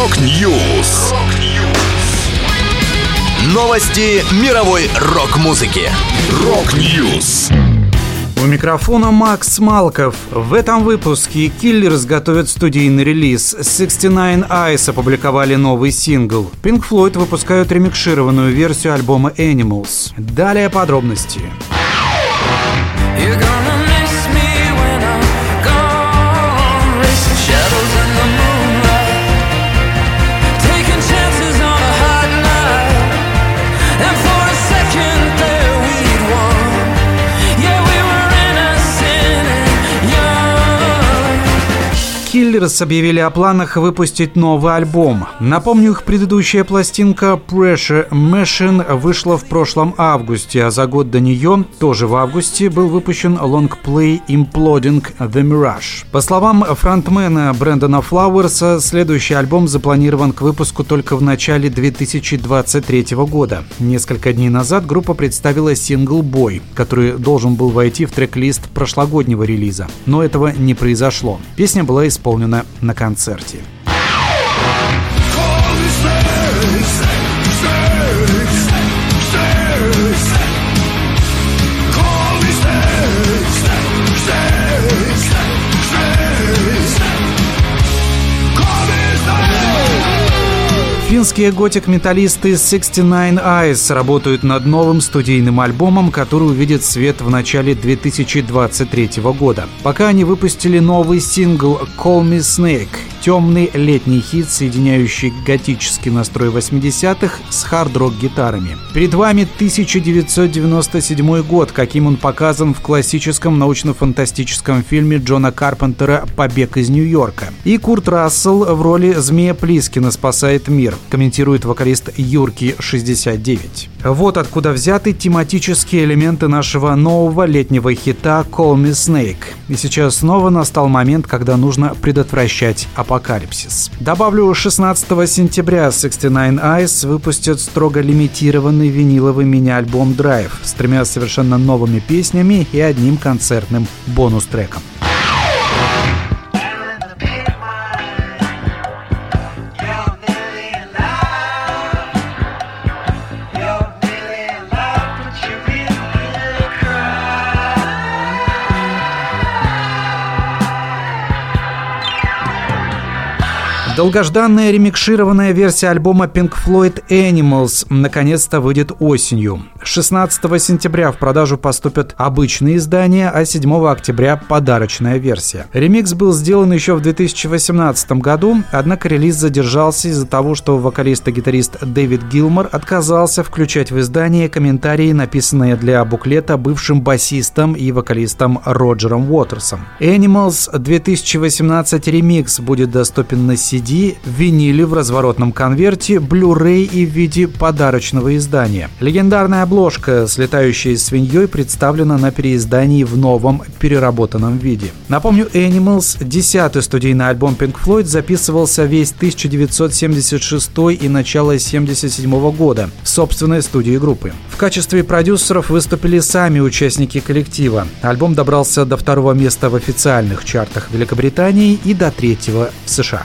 Rock News. Новости мировой рок-музыки. Rock News. У микрофона Макс Малков. В этом выпуске Killers готовят студийный релиз. 69 Eyes опубликовали новый сингл. Pink Floyd выпускают ремикшированную версию альбома Animals. Далее подробности. You're gonna Killers объявили о планах выпустить новый альбом. Напомню, их предыдущая пластинка Pressure Machine вышла в прошлом августе, а за год до нее, тоже в августе, был выпущен лонгплей Imploding The Mirage. По словам фронтмена Брэндона Флауэрса, следующий альбом запланирован к выпуску только в начале 2023 года. Несколько дней назад группа представила сингл «Бой», который должен был войти в трек-лист прошлогоднего релиза. Но этого не произошло. Песня была исполнена исполнено на концерте. Финские готик-металлисты 69 Eyes работают над новым студийным альбомом, который увидит свет в начале 2023 года. Пока они выпустили новый сингл «Call Me Snake», темный летний хит, соединяющий готический настрой 80-х с хард-рок гитарами. Перед вами 1997 год, каким он показан в классическом научно-фантастическом фильме Джона Карпентера «Побег из Нью-Йорка». И Курт Рассел в роли Змея Плискина спасает мир, комментирует вокалист Юрки 69. Вот откуда взяты тематические элементы нашего нового летнего хита «Call Me Snake». И сейчас снова настал момент, когда нужно предотвращать апокалипсис. Добавлю, 16 сентября 69 Eyes выпустят строго лимитированный виниловый мини-альбом Drive с тремя совершенно новыми песнями и одним концертным бонус-треком. Долгожданная ремикшированная версия альбома Pink Floyd Animals наконец-то выйдет осенью. 16 сентября в продажу поступят обычные издания, а 7 октября подарочная версия. Ремикс был сделан еще в 2018 году, однако релиз задержался из-за того, что вокалист и гитарист Дэвид Гилмор отказался включать в издание комментарии, написанные для буклета бывшим басистом и вокалистом Роджером Уотерсом. Animals 2018 ремикс будет доступен на CD виниле в разворотном конверте, Blu-ray и в виде подарочного издания. Легендарная обложка с летающей свиньей представлена на переиздании в новом переработанном виде. Напомню, Animals, десятый студийный альбом Pink Floyd, записывался весь 1976 и начало 1977 года в собственной студии группы. В качестве продюсеров выступили сами участники коллектива. Альбом добрался до второго места в официальных чартах Великобритании и до третьего в США.